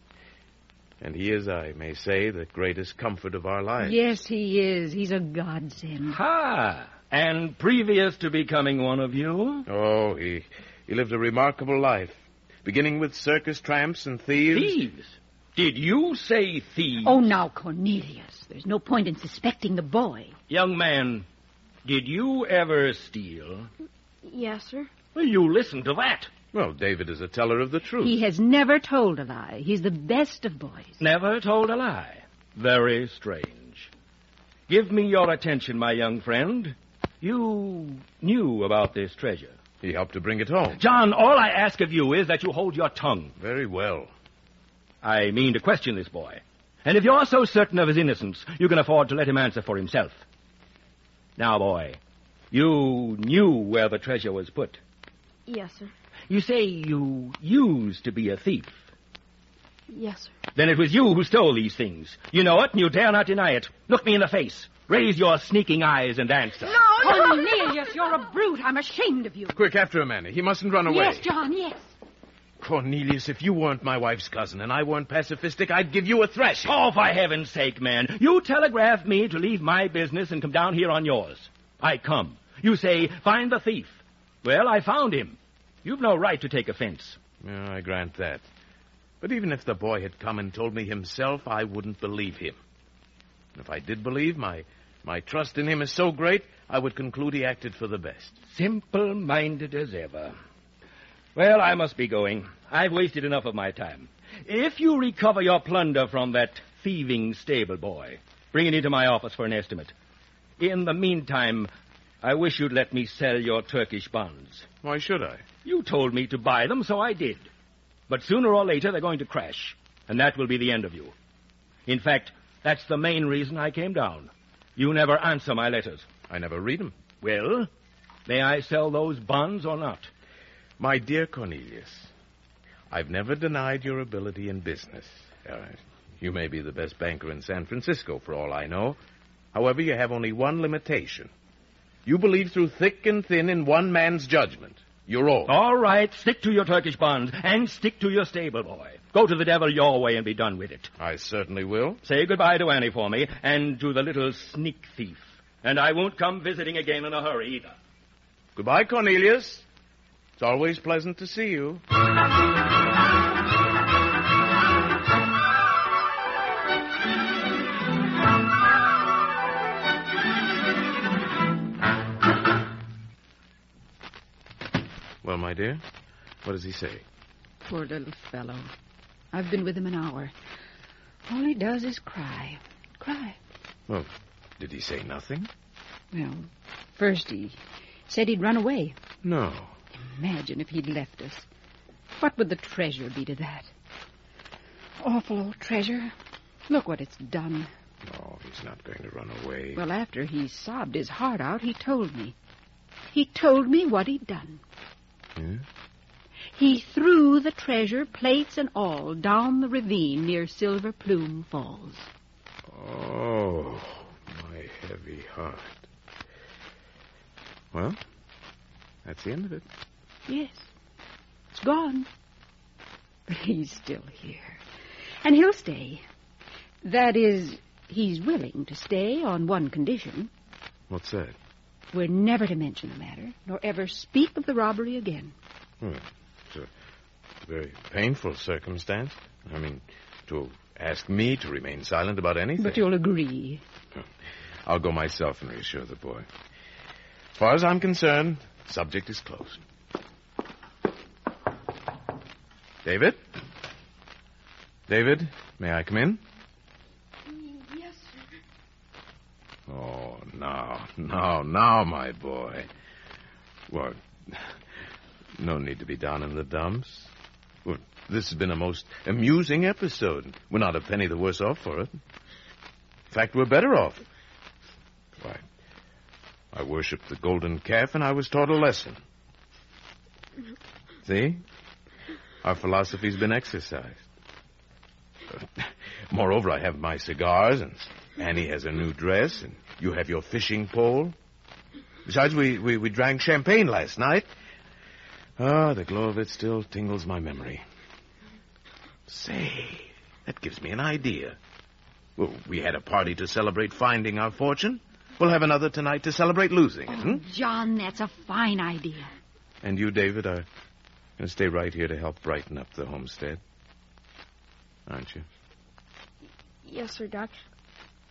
And he is, I may say, the greatest comfort of our lives. Yes, he is. He's a godsend. Ha! And previous to becoming one of you? Oh, he, he lived a remarkable life, beginning with circus tramps and thieves. Thieves? Did you say thieves? Oh, now, Cornelius, there's no point in suspecting the boy. Young man, did you ever steal? Yes, sir. Well, you listen to that. Well, David is a teller of the truth. He has never told a lie. He's the best of boys. Never told a lie. Very strange. Give me your attention, my young friend. You knew about this treasure. He helped to bring it home. John, all I ask of you is that you hold your tongue. Very well. I mean to question this boy. And if you're so certain of his innocence, you can afford to let him answer for himself. Now, boy, you knew where the treasure was put. Yes, sir. You say you used to be a thief. Yes, sir. Then it was you who stole these things. You know it, and you dare not deny it. Look me in the face. Raise your sneaking eyes and answer. No, Cornelius, you're a brute. I'm ashamed of you. Quick, after him, Annie. He mustn't run away. Yes, John, yes. Cornelius, if you weren't my wife's cousin and I weren't pacifistic, I'd give you a thrashing. Oh, for heaven's sake, man. You telegraphed me to leave my business and come down here on yours. I come. You say, find the thief. Well, I found him. You've no right to take offense. Yeah, I grant that. But even if the boy had come and told me himself, I wouldn't believe him. And if I did believe, my, my trust in him is so great, I would conclude he acted for the best. Simple minded as ever. Well, I must be going. I've wasted enough of my time. If you recover your plunder from that thieving stable boy, bring it into my office for an estimate. In the meantime, I wish you'd let me sell your Turkish bonds. Why should I? You told me to buy them, so I did. But sooner or later, they're going to crash, and that will be the end of you. In fact, that's the main reason I came down. You never answer my letters. I never read them. Well, may I sell those bonds or not? My dear Cornelius, I've never denied your ability in business. Uh, you may be the best banker in San Francisco, for all I know. However, you have only one limitation. You believe through thick and thin in one man's judgment. You're old. All right, stick to your Turkish bonds and stick to your stable boy. Go to the devil your way and be done with it. I certainly will. Say goodbye to Annie for me and to the little sneak thief. And I won't come visiting again in a hurry either. Goodbye, Cornelius. It's always pleasant to see you. Well, my dear, what does he say? Poor little fellow. I've been with him an hour. All he does is cry. Cry. Well, did he say nothing? Well, first he said he'd run away. No. Imagine if he'd left us. What would the treasure be to that? Awful old treasure. Look what it's done. No, he's not going to run away. Well, after he sobbed his heart out, he told me. He told me what he'd done. Yeah? He threw the treasure, plates and all, down the ravine near Silver Plume Falls. Oh, my heavy heart. Well, that's the end of it. Yes. It's gone. But he's still here. And he'll stay. That is, he's willing to stay on one condition. What's that? We're never to mention the matter, nor ever speak of the robbery again. Well, it's a very painful circumstance. I mean, to ask me to remain silent about anything. But you'll agree. <laughs> I'll go myself and reassure the boy. As far as I'm concerned, the subject is closed. David? David, may I come in? Yes, sir. Oh, now, now, now, my boy. Well, No need to be down in the dumps. Well, this has been a most amusing episode. We're not a penny the worse off for it. In fact, we're better off. Why, I worshipped the golden calf and I was taught a lesson. See? Our philosophy's been exercised. Moreover, I have my cigars, and Annie has a new dress, and you have your fishing pole. Besides, we, we, we drank champagne last night. Ah, the glow of it still tingles my memory. Say, that gives me an idea. Well, we had a party to celebrate finding our fortune. We'll have another tonight to celebrate losing it, hmm? John, that's a fine idea. And you, David, are going to stay right here to help brighten up the homestead. Aren't you? Yes, sir, Doc.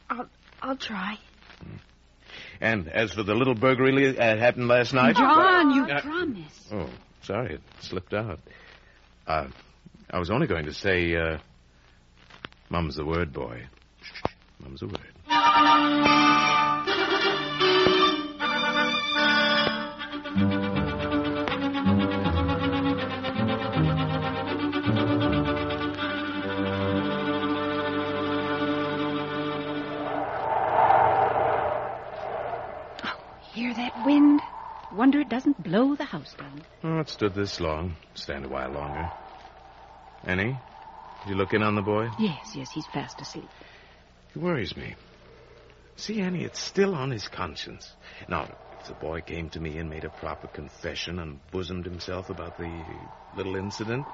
I'll I'll try. And as for the little burglary that happened last night. John, you Uh, promised. Oh, sorry, it slipped out. Uh, I was only going to say, uh, Mum's the word, boy. Mum's the word. Hear that wind? Wonder it doesn't blow the house down. Oh, it stood this long. Stand a while longer. Annie, did you look in on the boy? Yes, yes, he's fast asleep. He worries me. See, Annie, it's still on his conscience. Now, if the boy came to me and made a proper confession and bosomed himself about the little incident,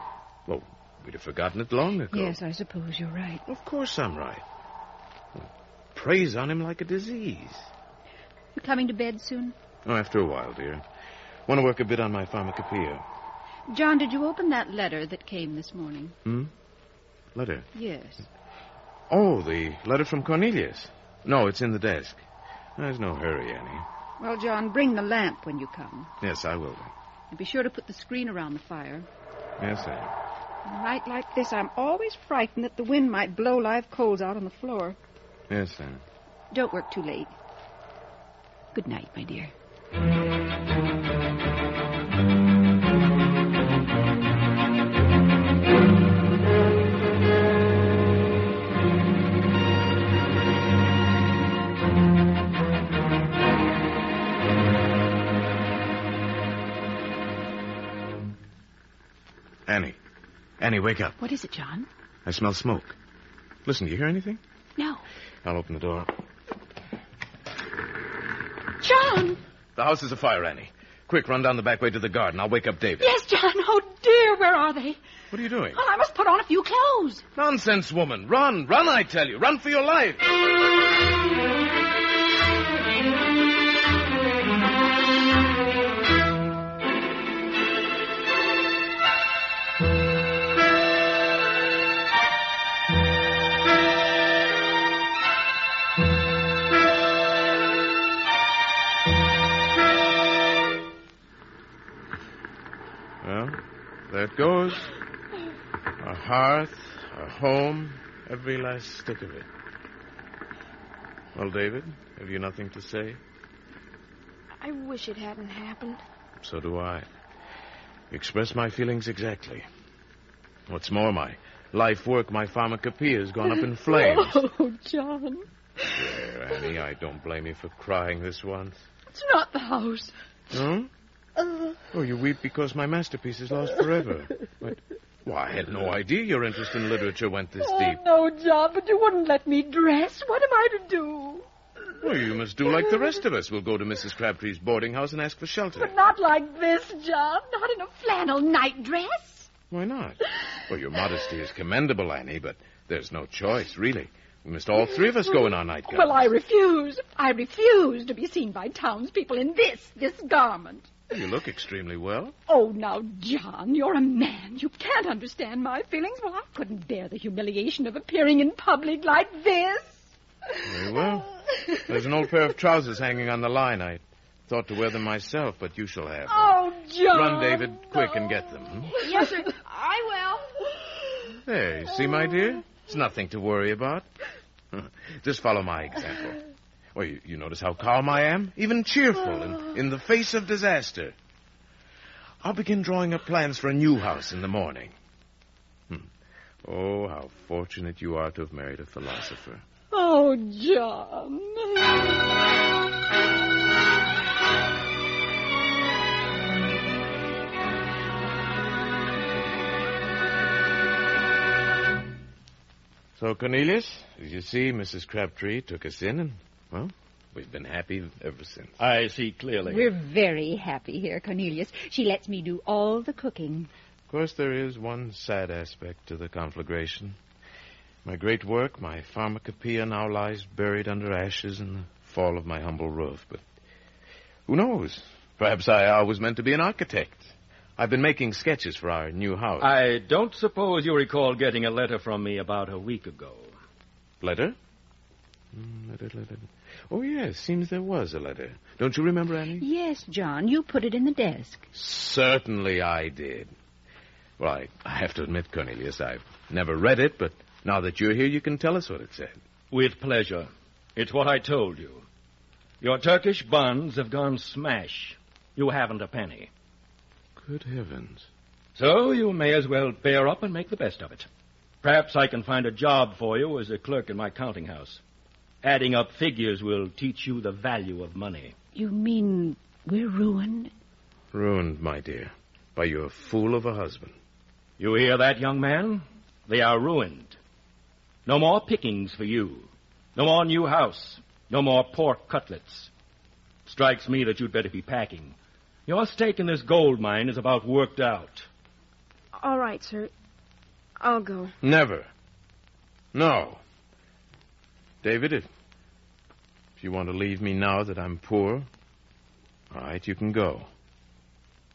well, we'd have forgotten it long ago. Yes, I suppose you're right. Of course I'm right. Preys on him like a disease. You coming to bed soon? Oh, after a while, dear. Want to work a bit on my pharmacopoeia. John, did you open that letter that came this morning? Hmm? Letter. Yes. Oh, the letter from Cornelius. No, it's in the desk. There's no hurry, Annie. Well, John, bring the lamp when you come. Yes, I will. And be sure to put the screen around the fire. Yes, Annie. On a night like this, I'm always frightened that the wind might blow live coals out on the floor. Yes, Annie. Don't work too late. Good night, my dear. Annie. Annie, wake up. What is it, John? I smell smoke. Listen, do you hear anything? No. I'll open the door. John! The house is afire, Annie. Quick, run down the back way to the garden. I'll wake up David. Yes, John. Oh, dear, where are they? What are you doing? Well, I must put on a few clothes. Nonsense, woman. Run, run, I tell you. Run for your life. Hearth, a home, every last stick of it. Well, David, have you nothing to say? I wish it hadn't happened. So do I. Express my feelings exactly. What's more, my life work, my pharmacopoeia has gone up in <laughs> flames. Oh, John. There, Annie, I don't blame you for crying this once. It's not the house. Hmm? Oh, you weep because my masterpiece is lost forever. But, <laughs> why, I had no idea your interest in literature went this Oh, deep. no, John, but you wouldn't let me dress. What am I to do? Well, you must do like the rest of us. We'll go to Mrs. Crabtree's boarding house and ask for shelter. But not like this, John. Not in a flannel night dress. Why not? Well, your modesty is commendable, Annie, but there's no choice, really. We must all three of us go in our nightgowns. Well, I refuse. I refuse to be seen by townspeople in this, this garment. You look extremely well. Oh, now, John, you're a man. You can't understand my feelings. Well, I couldn't bear the humiliation of appearing in public like this. Very well. There's an old pair of trousers hanging on the line. I thought to wear them myself, but you shall have them. Oh, John. Run, David, quick and get them. hmm? Yes, sir. I will. There, you see, my dear? It's nothing to worry about. <laughs> Just follow my example. Well, you, you notice how calm I am? Even cheerful in, in the face of disaster. I'll begin drawing up plans for a new house in the morning. Hmm. Oh, how fortunate you are to have married a philosopher. Oh, John. So, Cornelius, as you see, Mrs. Crabtree took us in, and, well, we've been happy ever since. I see clearly. We're very happy here, Cornelius. She lets me do all the cooking. Of course, there is one sad aspect to the conflagration. My great work, my pharmacopoeia, now lies buried under ashes in the fall of my humble roof. But who knows? Perhaps I was meant to be an architect. I've been making sketches for our new house. I don't suppose you recall getting a letter from me about a week ago. Letter? Mm, letter, letter. Oh, yes, seems there was a letter. Don't you remember, Annie? Yes, John, you put it in the desk. Certainly I did. Well, I, I have to admit, Cornelius, I've never read it, but now that you're here, you can tell us what it said. With pleasure. It's what I told you. Your Turkish bonds have gone smash. You haven't a penny. Good heavens. So you may as well bear up and make the best of it. Perhaps I can find a job for you as a clerk in my counting house. Adding up figures will teach you the value of money. You mean we're ruined? Ruined, my dear, by your fool of a husband. You hear that, young man? They are ruined. No more pickings for you. No more new house. No more pork cutlets. Strikes me that you'd better be packing. Your stake in this gold mine is about worked out. All right, sir. I'll go. Never. No. David, if, if you want to leave me now that I'm poor, all right, you can go.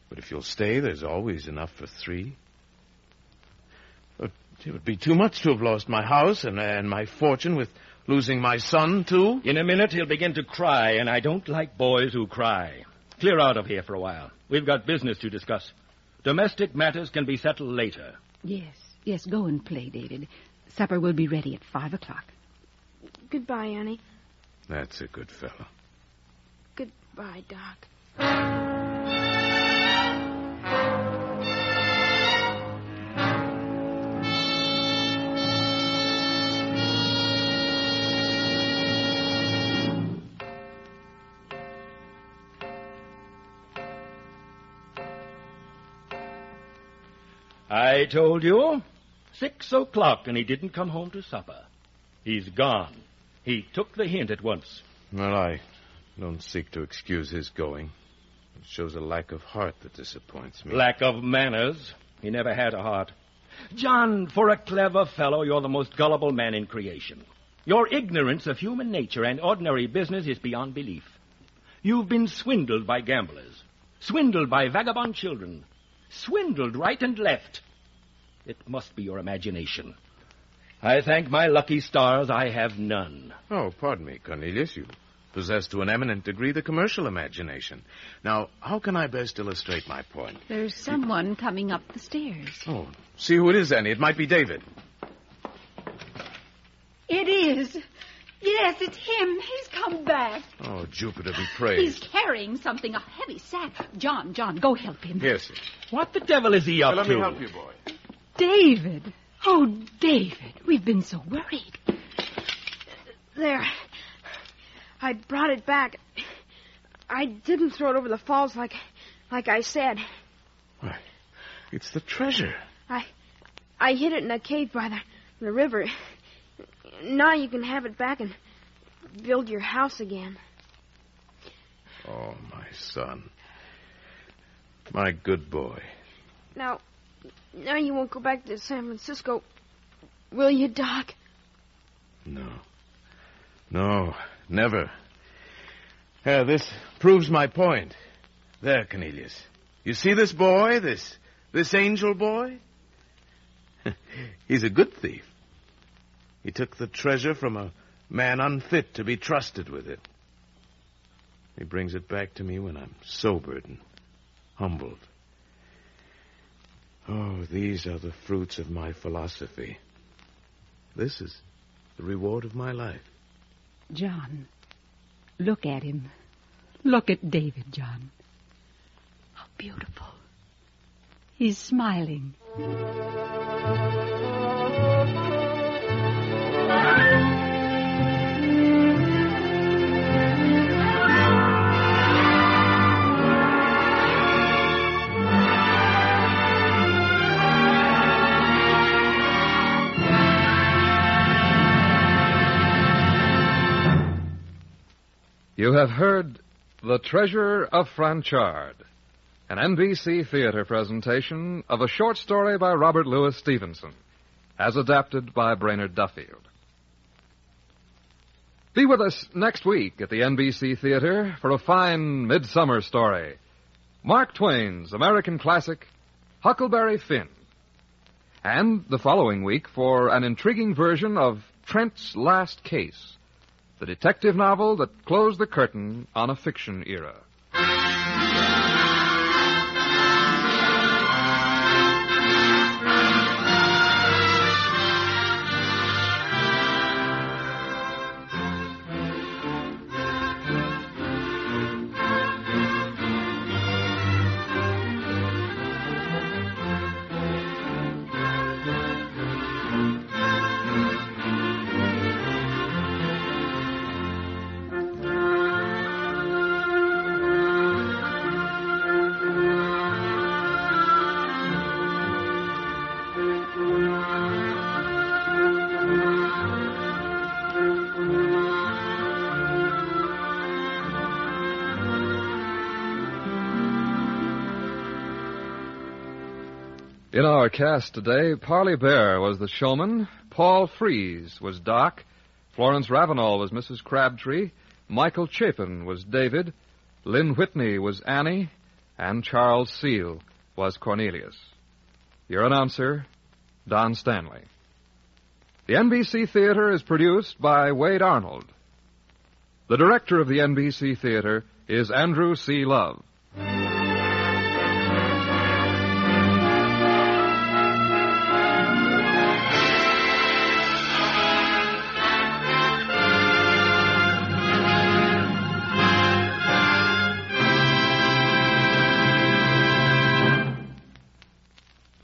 But if you'll stay, there's always enough for three. But it would be too much to have lost my house and, and my fortune with losing my son, too. In a minute, he'll begin to cry, and I don't like boys who cry. Clear out of here for a while. We've got business to discuss. Domestic matters can be settled later. Yes, yes, go and play, David. Supper will be ready at five o'clock. Goodbye, Annie. That's a good fellow. Goodbye, Doc. I told you. Six o'clock, and he didn't come home to supper. He's gone. He took the hint at once. Well, I don't seek to excuse his going. It shows a lack of heart that disappoints me. Lack of manners. He never had a heart. John, for a clever fellow, you're the most gullible man in creation. Your ignorance of human nature and ordinary business is beyond belief. You've been swindled by gamblers, swindled by vagabond children, swindled right and left. It must be your imagination. I thank my lucky stars I have none. Oh, pardon me, Cornelius. You possess to an eminent degree the commercial imagination. Now, how can I best illustrate my point? There's someone coming up the stairs. Oh, see who it is, Annie. It might be David. It is. Yes, it's him. He's come back. Oh, Jupiter be praised. He's carrying something, a heavy sack. John, John, go help him. Yes, sir. What the devil is he up let to? Let me help you, boy. David. Oh, David, we've been so worried. There. I brought it back. I didn't throw it over the falls like like I said. Why, it's the treasure. I I hid it in a cave by the, the river. Now you can have it back and build your house again. Oh, my son. My good boy. Now now you won't go back to San Francisco, will you, Doc? No. No, never. Yeah, this proves my point. There, Cornelius. You see this boy, this this angel boy? <laughs> He's a good thief. He took the treasure from a man unfit to be trusted with it. He brings it back to me when I'm sobered and humbled. Oh, these are the fruits of my philosophy. This is the reward of my life. John, look at him. Look at David, John. How beautiful. He's smiling. You have heard The Treasure of Franchard, an NBC theater presentation of a short story by Robert Louis Stevenson, as adapted by Brainerd Duffield. Be with us next week at the NBC Theater for a fine midsummer story. Mark Twain's American classic, Huckleberry Finn. And the following week for an intriguing version of Trent's Last Case the detective novel that closed the curtain on a fiction era. Our cast today, Parley Baer was the showman, Paul Frees was Doc, Florence Ravenel was Mrs. Crabtree, Michael Chapin was David, Lynn Whitney was Annie, and Charles Seel was Cornelius. Your announcer, Don Stanley. The NBC Theater is produced by Wade Arnold. The director of the NBC Theater is Andrew C. Love.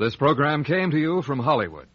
This program came to you from Hollywood.